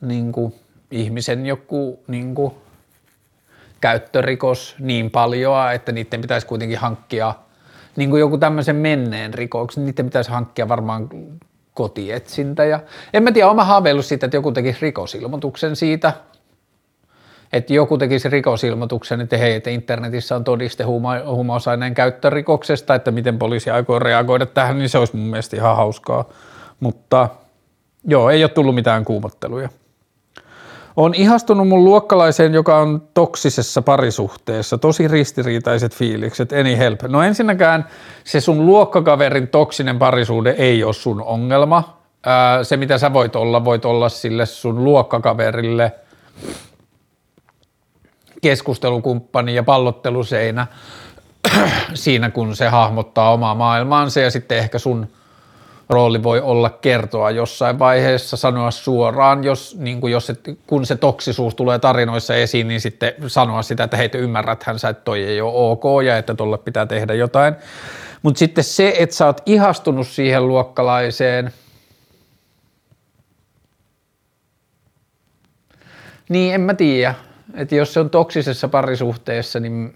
niin kuin, ihmisen joku niin kuin, käyttörikos niin paljon, että niiden pitäisi kuitenkin hankkia niin kuin joku tämmöisen menneen rikoksen, niiden pitäisi hankkia varmaan kotietsintä. Ja en mä tiedä, olen haaveillut siitä, että joku tekisi rikosilmoituksen siitä, että joku tekisi rikosilmoituksen, että hei, että internetissä on todiste huma- huumausaineen käyttörikoksesta, että miten poliisi aikoo reagoida tähän, niin se olisi mun mielestä ihan hauskaa. Mutta joo, ei ole tullut mitään kuumotteluja. On ihastunut mun luokkalaiseen, joka on toksisessa parisuhteessa. Tosi ristiriitaiset fiilikset, any help. No ensinnäkään se sun luokkakaverin toksinen parisuhde ei ole sun ongelma. se mitä sä voit olla, voit olla sille sun luokkakaverille keskustelukumppani ja pallotteluseinä *clears throat* siinä, kun se hahmottaa omaa maailmaansa ja sitten ehkä sun rooli voi olla kertoa jossain vaiheessa, sanoa suoraan, jos, niin kuin jos et, kun se toksisuus tulee tarinoissa esiin, niin sitten sanoa sitä, että hei, ymmärräthän sä, että toi ei ole ok ja että tolle pitää tehdä jotain. Mutta sitten se, että sä oot ihastunut siihen luokkalaiseen, niin en mä tiedä, että jos se on toksisessa parisuhteessa, niin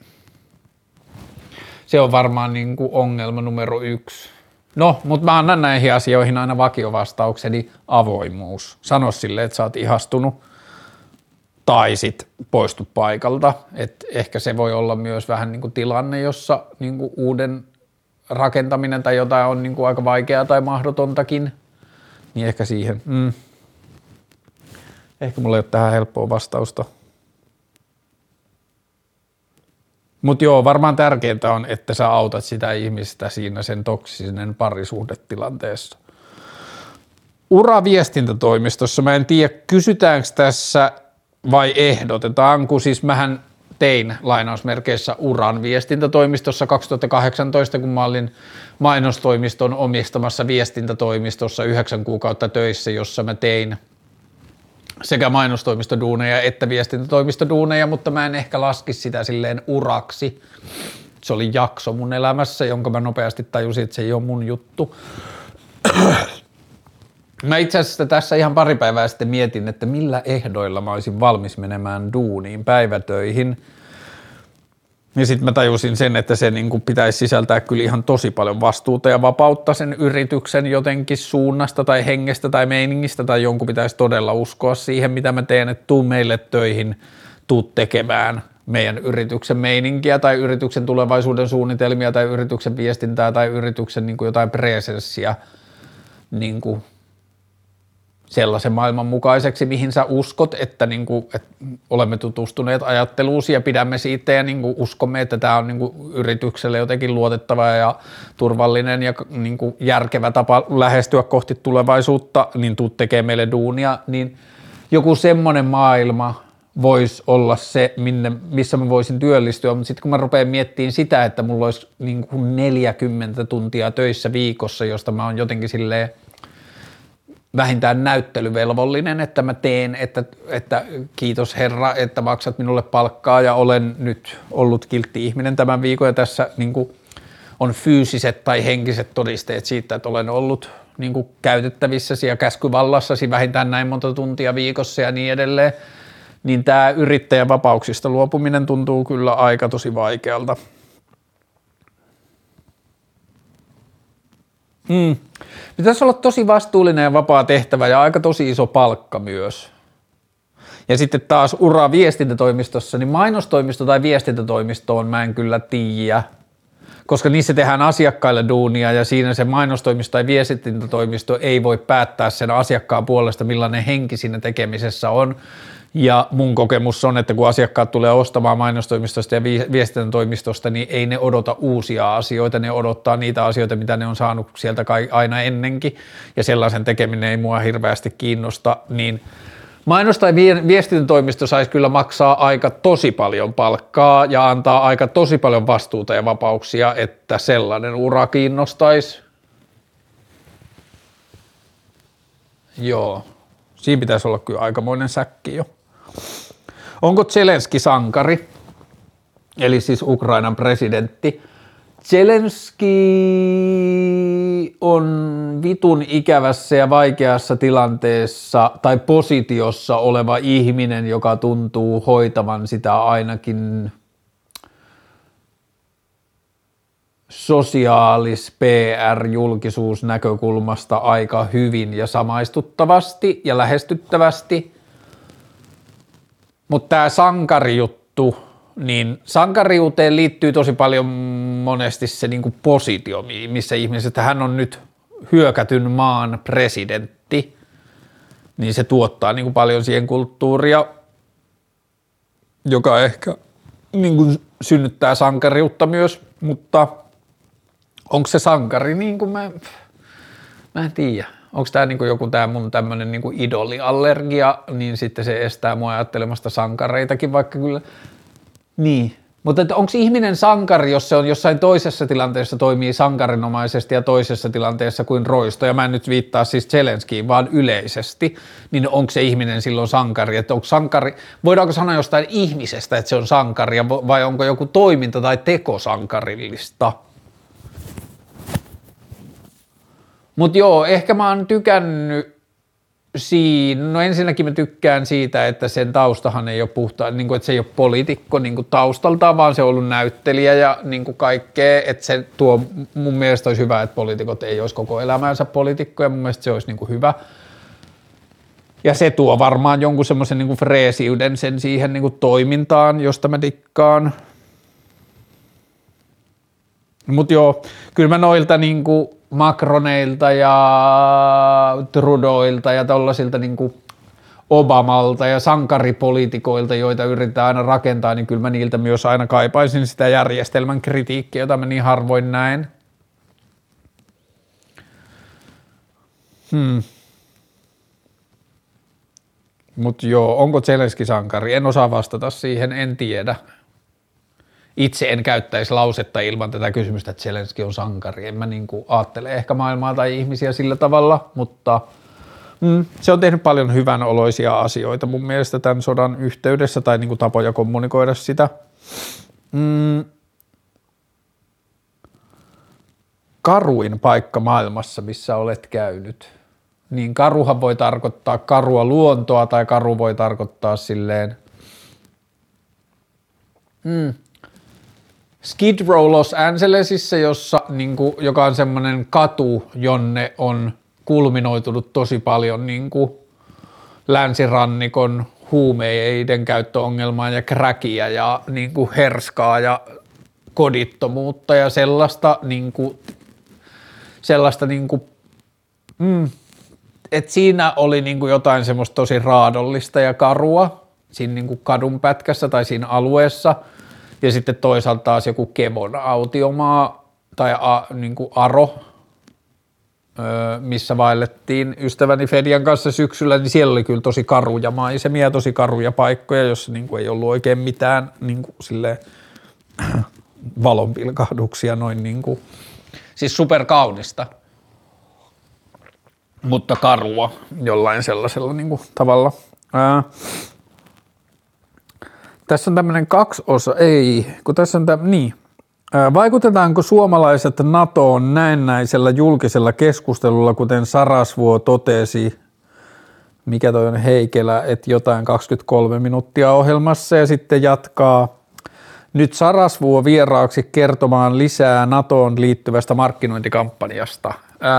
se on varmaan niin kuin ongelma numero yksi. No, mutta mä annan näihin asioihin aina vakiovastaukseni avoimuus. Sano sille, että sä oot ihastunut tai sit poistu paikalta. Et ehkä se voi olla myös vähän niin kuin tilanne, jossa niin kuin uuden rakentaminen tai jotain on niin kuin aika vaikeaa tai mahdotontakin. Niin ehkä siihen. Mm. Ehkä mulla ei ole tähän helppoa vastausta. Mutta joo, varmaan tärkeintä on, että sä autat sitä ihmistä siinä sen toksisen parisuhdetilanteessa. Uraviestintätoimistossa, mä en tiedä kysytäänkö tässä vai ehdotetaanko, siis mähän tein lainausmerkeissä uran viestintätoimistossa 2018, kun mä olin mainostoimiston omistamassa viestintätoimistossa yhdeksän kuukautta töissä, jossa mä tein – sekä mainostoimistoduuneja että viestintätoimistoduuneja, mutta mä en ehkä laski sitä silleen uraksi. Se oli jakso mun elämässä, jonka mä nopeasti tajusin, että se ei ole mun juttu. Mä itse asiassa tässä ihan pari päivää sitten mietin, että millä ehdoilla mä olisin valmis menemään duuniin päivätöihin – ja sitten mä tajusin sen, että se niin kuin pitäisi sisältää kyllä ihan tosi paljon vastuuta ja vapautta sen yrityksen jotenkin suunnasta tai hengestä tai meiningistä tai jonkun pitäisi todella uskoa siihen, mitä mä teen, että tuu meille töihin, tuu tekemään meidän yrityksen meininkiä tai yrityksen tulevaisuuden suunnitelmia tai yrityksen viestintää tai yrityksen niin kuin jotain presenssiä niin kuin sellaisen maailman mukaiseksi, mihin sä uskot, että, niin kuin, että olemme tutustuneet ajatteluusi ja pidämme siitä ja niin kuin uskomme, että tämä on niin kuin yritykselle jotenkin luotettava ja turvallinen ja niin kuin järkevä tapa lähestyä kohti tulevaisuutta, niin tuu tekee meille duunia, niin joku semmoinen maailma voisi olla se, minne, missä mä voisin työllistyä, mutta sitten kun mä rupean miettimään sitä, että mulla olisi niin kuin 40 tuntia töissä viikossa, josta mä oon jotenkin silleen – vähintään näyttelyvelvollinen, että mä teen, että, että kiitos Herra, että maksat minulle palkkaa ja olen nyt ollut kiltti ihminen tämän viikon ja tässä niin kuin, on fyysiset tai henkiset todisteet siitä, että olen ollut niin kuin, käytettävissäsi ja käskyvallassasi vähintään näin monta tuntia viikossa ja niin edelleen, niin tämä yrittäjän vapauksista luopuminen tuntuu kyllä aika tosi vaikealta. Mm. Pitäisi olla tosi vastuullinen ja vapaa tehtävä ja aika tosi iso palkka myös. Ja sitten taas ura viestintätoimistossa, niin mainostoimisto tai viestintätoimistoon mä en kyllä tiedä, koska niissä tehdään asiakkaille duunia ja siinä se mainostoimisto tai viestintätoimisto ei voi päättää sen asiakkaan puolesta, millainen henki siinä tekemisessä on, ja mun kokemus on, että kun asiakkaat tulee ostamaan mainostoimistosta ja viestintätoimistosta, niin ei ne odota uusia asioita, ne odottaa niitä asioita, mitä ne on saanut sieltä aina ennenkin, ja sellaisen tekeminen ei mua hirveästi kiinnosta, niin Mainos- tai viestintätoimisto saisi kyllä maksaa aika tosi paljon palkkaa ja antaa aika tosi paljon vastuuta ja vapauksia, että sellainen ura kiinnostaisi. Joo, siinä pitäisi olla kyllä aikamoinen säkki jo. Onko Zelenski sankari, eli siis Ukrainan presidentti? Zelenski on vitun ikävässä ja vaikeassa tilanteessa tai positiossa oleva ihminen, joka tuntuu hoitavan sitä ainakin sosiaalis PR-julkisuus näkökulmasta aika hyvin ja samaistuttavasti ja lähestyttävästi – mutta tämä sankarijuttu, niin sankariuteen liittyy tosi paljon monesti se niinku positio, missä ihmiset, hän on nyt hyökätyn maan presidentti, niin se tuottaa niinku paljon siihen kulttuuria, joka ehkä niinku synnyttää sankariutta myös, mutta onko se sankari niin kuin mä, mä en tiedä. Onko tämä niinku joku tämä mun tämmöinen niinku idoliallergia, niin sitten se estää mua ajattelemasta sankareitakin, vaikka kyllä, niin, mutta onko ihminen sankari, jos se on jossain toisessa tilanteessa toimii sankarinomaisesti ja toisessa tilanteessa kuin roisto, ja mä en nyt viittaa siis Zelenskiin, vaan yleisesti, niin onko se ihminen silloin sankari? Että onko sankari, voidaanko sanoa jostain ihmisestä, että se on sankari, vai onko joku toiminta tai teko sankarillista? Mutta joo, ehkä mä oon tykännyt siinä, no ensinnäkin mä tykkään siitä, että sen taustahan ei ole puhta, niin kuin, että se ei ole poliitikko niin taustaltaan, vaan se on ollut näyttelijä ja niin kaikkea, että se tuo, mun mielestä olisi hyvä, että poliitikot ei olisi koko elämänsä poliitikkoja, mun mielestä se olisi niin hyvä. Ja se tuo varmaan jonkun semmoisen niin freesiyden sen siihen niin toimintaan, josta mä dikkaan. Mutta joo, kyllä mä noilta niin kuin Macroneilta ja Trudoilta ja tollasilta niin kuin Obamalta ja sankaripoliitikoilta, joita yritetään aina rakentaa, niin kyllä mä niiltä myös aina kaipaisin sitä järjestelmän kritiikkiä, jota mä niin harvoin näen. Hmm. Mutta joo, onko Zelenski sankari? En osaa vastata siihen, en tiedä itse en käyttäisi lausetta ilman tätä kysymystä, että Zelenski on sankari. En mä niin kuin ajattele ehkä maailmaa tai ihmisiä sillä tavalla, mutta mm, se on tehnyt paljon hyvän oloisia asioita mun mielestä tämän sodan yhteydessä tai niin kuin tapoja kommunikoida sitä. Mm, karuin paikka maailmassa, missä olet käynyt. Niin karuhan voi tarkoittaa karua luontoa tai karu voi tarkoittaa silleen mm, Skid Row Los Angelesissa, jossa, niin kuin, joka on semmoinen katu, jonne on kulminoitunut tosi paljon niin kuin, länsirannikon huumeiden käyttöongelmaa ja kräkiä ja niin kuin, herskaa ja kodittomuutta ja sellaista, niin kuin, sellaista niin kuin, mm, että siinä oli niin kuin jotain semmoista tosi raadollista ja karua siinä niin kuin kadun pätkässä tai siinä alueessa – ja sitten toisaalta taas joku Kevon autiomaa tai a, niin kuin Aro, missä vaellettiin ystäväni Fedian kanssa syksyllä, niin siellä oli kyllä tosi karuja maisemia, tosi karuja paikkoja, jossa niin kuin ei ollut oikein mitään niin kuin silleen, *clears throat* valonpilkahduksia noin niin kuin, siis superkaunista, mutta karua jollain sellaisella niin kuin tavalla. Ää, tässä on tämmöinen kaksi osa, ei, kun tässä on tämä, niin. Vaikutetaanko suomalaiset NATOon näennäisellä julkisella keskustelulla, kuten Sarasvuo totesi, mikä toi on Heikelä, että jotain 23 minuuttia ohjelmassa ja sitten jatkaa nyt Sarasvuo vieraaksi kertomaan lisää NATOon liittyvästä markkinointikampanjasta.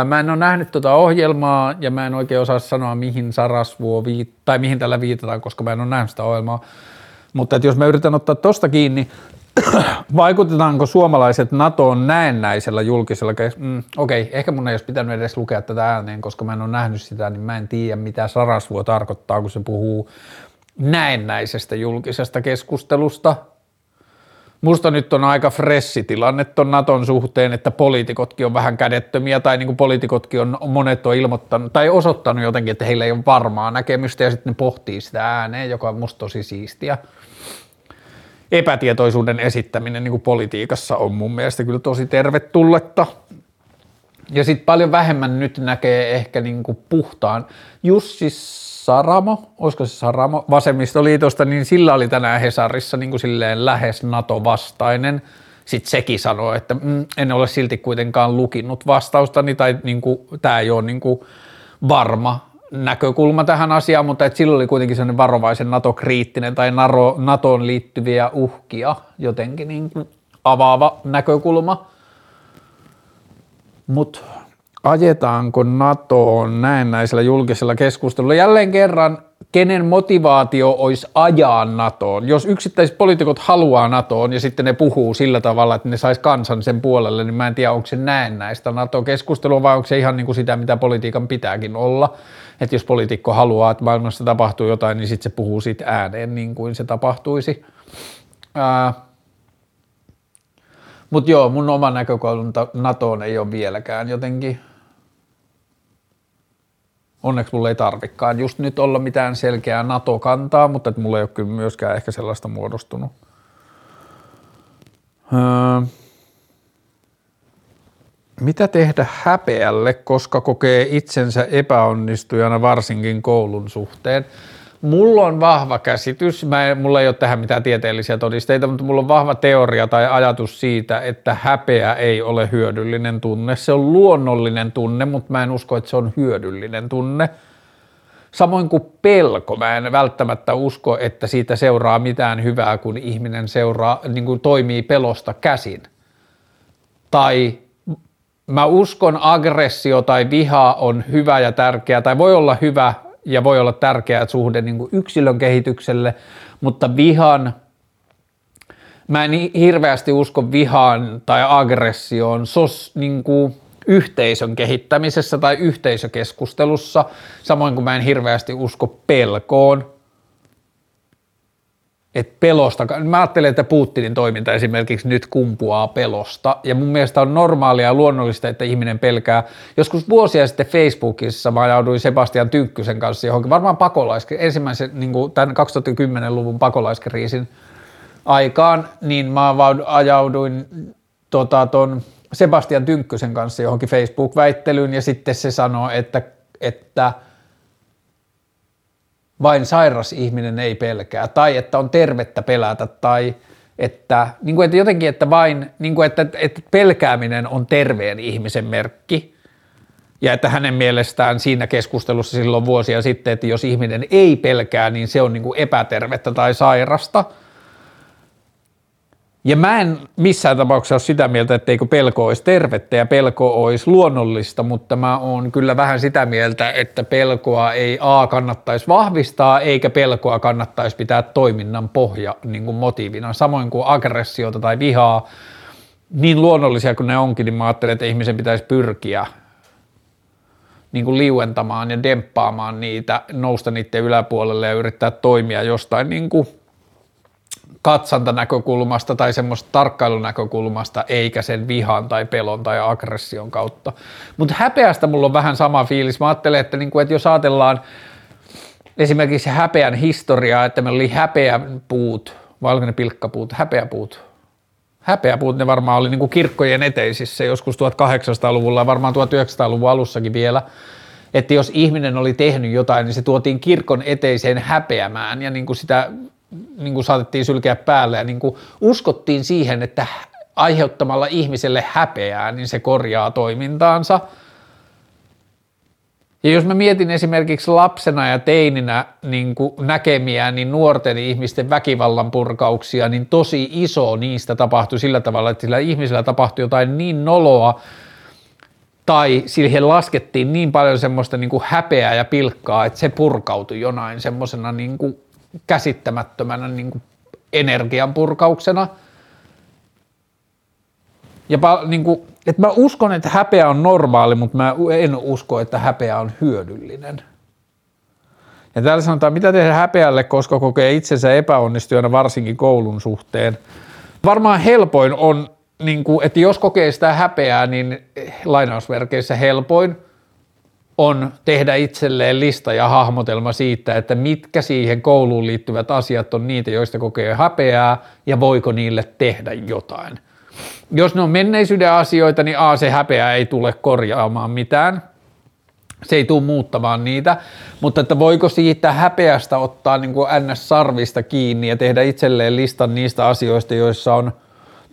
Mä en ole nähnyt tuota ohjelmaa ja mä en oikein osaa sanoa, mihin Sarasvuo viit- tai mihin tällä viitataan, koska mä en ole nähnyt sitä ohjelmaa. Mutta että jos mä yritän ottaa tosta kiinni, *clears throat* vaikutetaanko suomalaiset NATOon näennäisellä julkisella mm, Okei, okay, ehkä mun ei olisi pitänyt edes lukea tätä ääneen, koska mä en ole nähnyt sitä, niin mä en tiedä mitä Sarasvuo tarkoittaa, kun se puhuu näennäisestä julkisesta keskustelusta. Musta nyt on aika fressi tilanne ton Naton suhteen, että poliitikotkin on vähän kädettömiä tai niin kuin poliitikotkin on, monet on ilmoittanut tai osoittanut jotenkin, että heillä ei ole varmaa näkemystä ja sitten ne pohtii sitä ääneen, joka on musta tosi siistiä. Epätietoisuuden esittäminen niin kuin politiikassa on mun mielestä kyllä tosi tervetulletta. Ja sitten paljon vähemmän nyt näkee ehkä niin kuin puhtaan. Jussi Saramo, olisiko se Saramo, vasemmistoliitosta, niin sillä oli tänään Hesarissa niin kuin silleen lähes NATO-vastainen. Sitten sekin sanoi, että mm, en ole silti kuitenkaan lukinnut vastaustani tai niin kuin, tämä ei ole niin kuin varma näkökulma tähän asiaan, mutta että sillä oli kuitenkin sellainen varovaisen NATO-kriittinen tai NATOon liittyviä uhkia jotenkin niin kuin avaava näkökulma. Mutta ajetaanko NATOon näennäisellä julkisella keskustelulla. Jälleen kerran, kenen motivaatio olisi ajaa NATOon? Jos yksittäiset poliitikot haluaa NATOon ja sitten ne puhuu sillä tavalla, että ne sais kansan sen puolelle, niin mä en tiedä, onko se näennäistä NATO-keskustelua vai onko se ihan niin kuin sitä, mitä politiikan pitääkin olla. Että jos poliitikko haluaa, että maailmassa tapahtuu jotain, niin sitten se puhuu siitä ääneen niin kuin se tapahtuisi. Mutta joo, mun oma näkökulma NATOon ei ole vieläkään jotenkin – Onneksi mulla ei tarvikaan just nyt olla mitään selkeää NATO-kantaa, mutta että mulla ei ole kyllä myöskään ehkä sellaista muodostunut. Öö, mitä tehdä häpeälle, koska kokee itsensä epäonnistujana varsinkin koulun suhteen? Mulla on vahva käsitys, mä en, mulla ei ole tähän mitään tieteellisiä todisteita, mutta mulla on vahva teoria tai ajatus siitä, että häpeä ei ole hyödyllinen tunne. Se on luonnollinen tunne, mutta mä en usko, että se on hyödyllinen tunne. Samoin kuin pelko, mä en välttämättä usko, että siitä seuraa mitään hyvää, kun ihminen seuraa, niin kuin toimii pelosta käsin. Tai mä uskon aggressio tai viha on hyvä ja tärkeä, tai voi olla hyvä ja voi olla tärkeä suhde niin kuin yksilön kehitykselle, mutta vihan, mä en hirveästi usko vihaan tai aggressioon sos, niin kuin yhteisön kehittämisessä tai yhteisökeskustelussa, samoin kuin mä en hirveästi usko pelkoon, että pelosta, mä ajattelen, että Putinin toiminta esimerkiksi nyt kumpuaa pelosta, ja mun mielestä on normaalia ja luonnollista, että ihminen pelkää. Joskus vuosia sitten Facebookissa mä ajauduin Sebastian Tynkkysen kanssa johonkin, varmaan pakolaiske, ensimmäisen niin kuin tämän 2010-luvun pakolaiskriisin aikaan, niin mä ajauduin tota, ton Sebastian Tynkkysen kanssa johonkin Facebook-väittelyyn, ja sitten se sanoi, että, että – vain sairas ihminen ei pelkää, tai että on tervettä pelätä, tai että, niin kuin, että jotenkin, että vain, niin kuin, että, että pelkääminen on terveen ihmisen merkki, ja että hänen mielestään siinä keskustelussa silloin vuosia sitten, että jos ihminen ei pelkää, niin se on niin kuin epätervettä tai sairasta – ja mä en missään tapauksessa ole sitä mieltä, etteikö pelko olisi tervettä ja pelko olisi luonnollista, mutta mä oon kyllä vähän sitä mieltä, että pelkoa ei A kannattaisi vahvistaa, eikä pelkoa kannattaisi pitää toiminnan pohja niin kuin motiivina. Samoin kuin aggressiota tai vihaa, niin luonnollisia kuin ne onkin, niin mä ajattelen, että ihmisen pitäisi pyrkiä niin kuin liuentamaan ja demppaamaan niitä, nousta niiden yläpuolelle ja yrittää toimia jostain niin kuin – katsantanäkökulmasta tai semmoista tarkkailunäkökulmasta, eikä sen vihan tai pelon tai aggression kautta. Mutta häpeästä mulla on vähän sama fiilis. Mä ajattelen, että, niinku, että jos ajatellaan esimerkiksi häpeän historiaa, että meillä oli häpeäpuut, valkoinen pilkkapuut, häpeäpuut, häpeäpuut, ne varmaan oli niin kirkkojen eteisissä joskus 1800-luvulla ja varmaan 1900-luvun alussakin vielä, että jos ihminen oli tehnyt jotain, niin se tuotiin kirkon eteiseen häpeämään ja niin kuin sitä niin kuin saatettiin sylkeä päälle ja niin kuin uskottiin siihen, että aiheuttamalla ihmiselle häpeää, niin se korjaa toimintaansa. Ja jos mä mietin esimerkiksi lapsena ja teininä niin näkemiä, niin nuorten ihmisten väkivallan purkauksia, niin tosi iso niistä tapahtui sillä tavalla, että sillä ihmisellä tapahtui jotain niin noloa, tai siihen laskettiin niin paljon semmoista niin kuin häpeää ja pilkkaa, että se purkautui jonain semmoisena niin kuin käsittämättömänä niin kuin energian purkauksena. Ja niin kuin, että mä uskon, että häpeä on normaali, mutta mä en usko, että häpeä on hyödyllinen. Ja täällä sanotaan, mitä tehdä häpeälle, koska kokee itsensä epäonnistujana varsinkin koulun suhteen. Varmaan helpoin on, niin kuin, että jos kokee sitä häpeää, niin lainausverkeissä helpoin – on tehdä itselleen lista ja hahmotelma siitä, että mitkä siihen kouluun liittyvät asiat on niitä, joista kokee häpeää ja voiko niille tehdä jotain. Jos ne on menneisyyden asioita, niin A, se häpeä ei tule korjaamaan mitään, se ei tule muuttamaan niitä, mutta että voiko siitä häpeästä ottaa niin kuin NS-sarvista kiinni ja tehdä itselleen listan niistä asioista, joissa on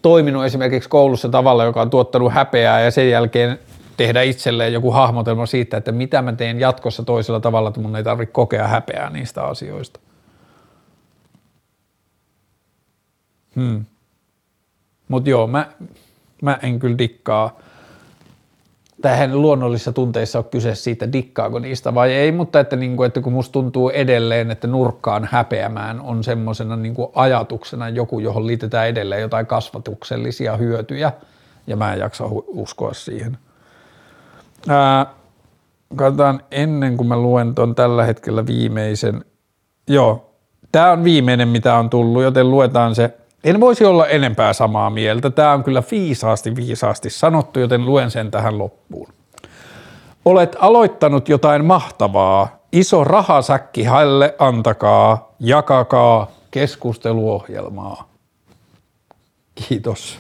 toiminut esimerkiksi koulussa tavalla, joka on tuottanut häpeää ja sen jälkeen tehdä itselleen joku hahmotelma siitä, että mitä mä teen jatkossa toisella tavalla, että mun ei tarvitse kokea häpeää niistä asioista. Hmm. Mutta joo, mä, mä en kyllä dikkaa. Tähän luonnollisissa tunteissa on kyse siitä, dikkaako niistä vai ei, mutta että, niin kuin, että kun musta tuntuu edelleen, että nurkkaan häpeämään on semmoisena niin ajatuksena joku, johon liitetään edelleen jotain kasvatuksellisia hyötyjä, ja mä en jaksa uskoa siihen. Ää, katsotaan ennen kuin mä luen ton tällä hetkellä viimeisen. Joo, tämä on viimeinen mitä on tullut, joten luetaan se. En voisi olla enempää samaa mieltä. Tämä on kyllä viisaasti viisaasti sanottu, joten luen sen tähän loppuun. Olet aloittanut jotain mahtavaa. Iso rahasäkki hänelle antakaa, jakakaa keskusteluohjelmaa. Kiitos.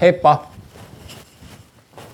Heippa!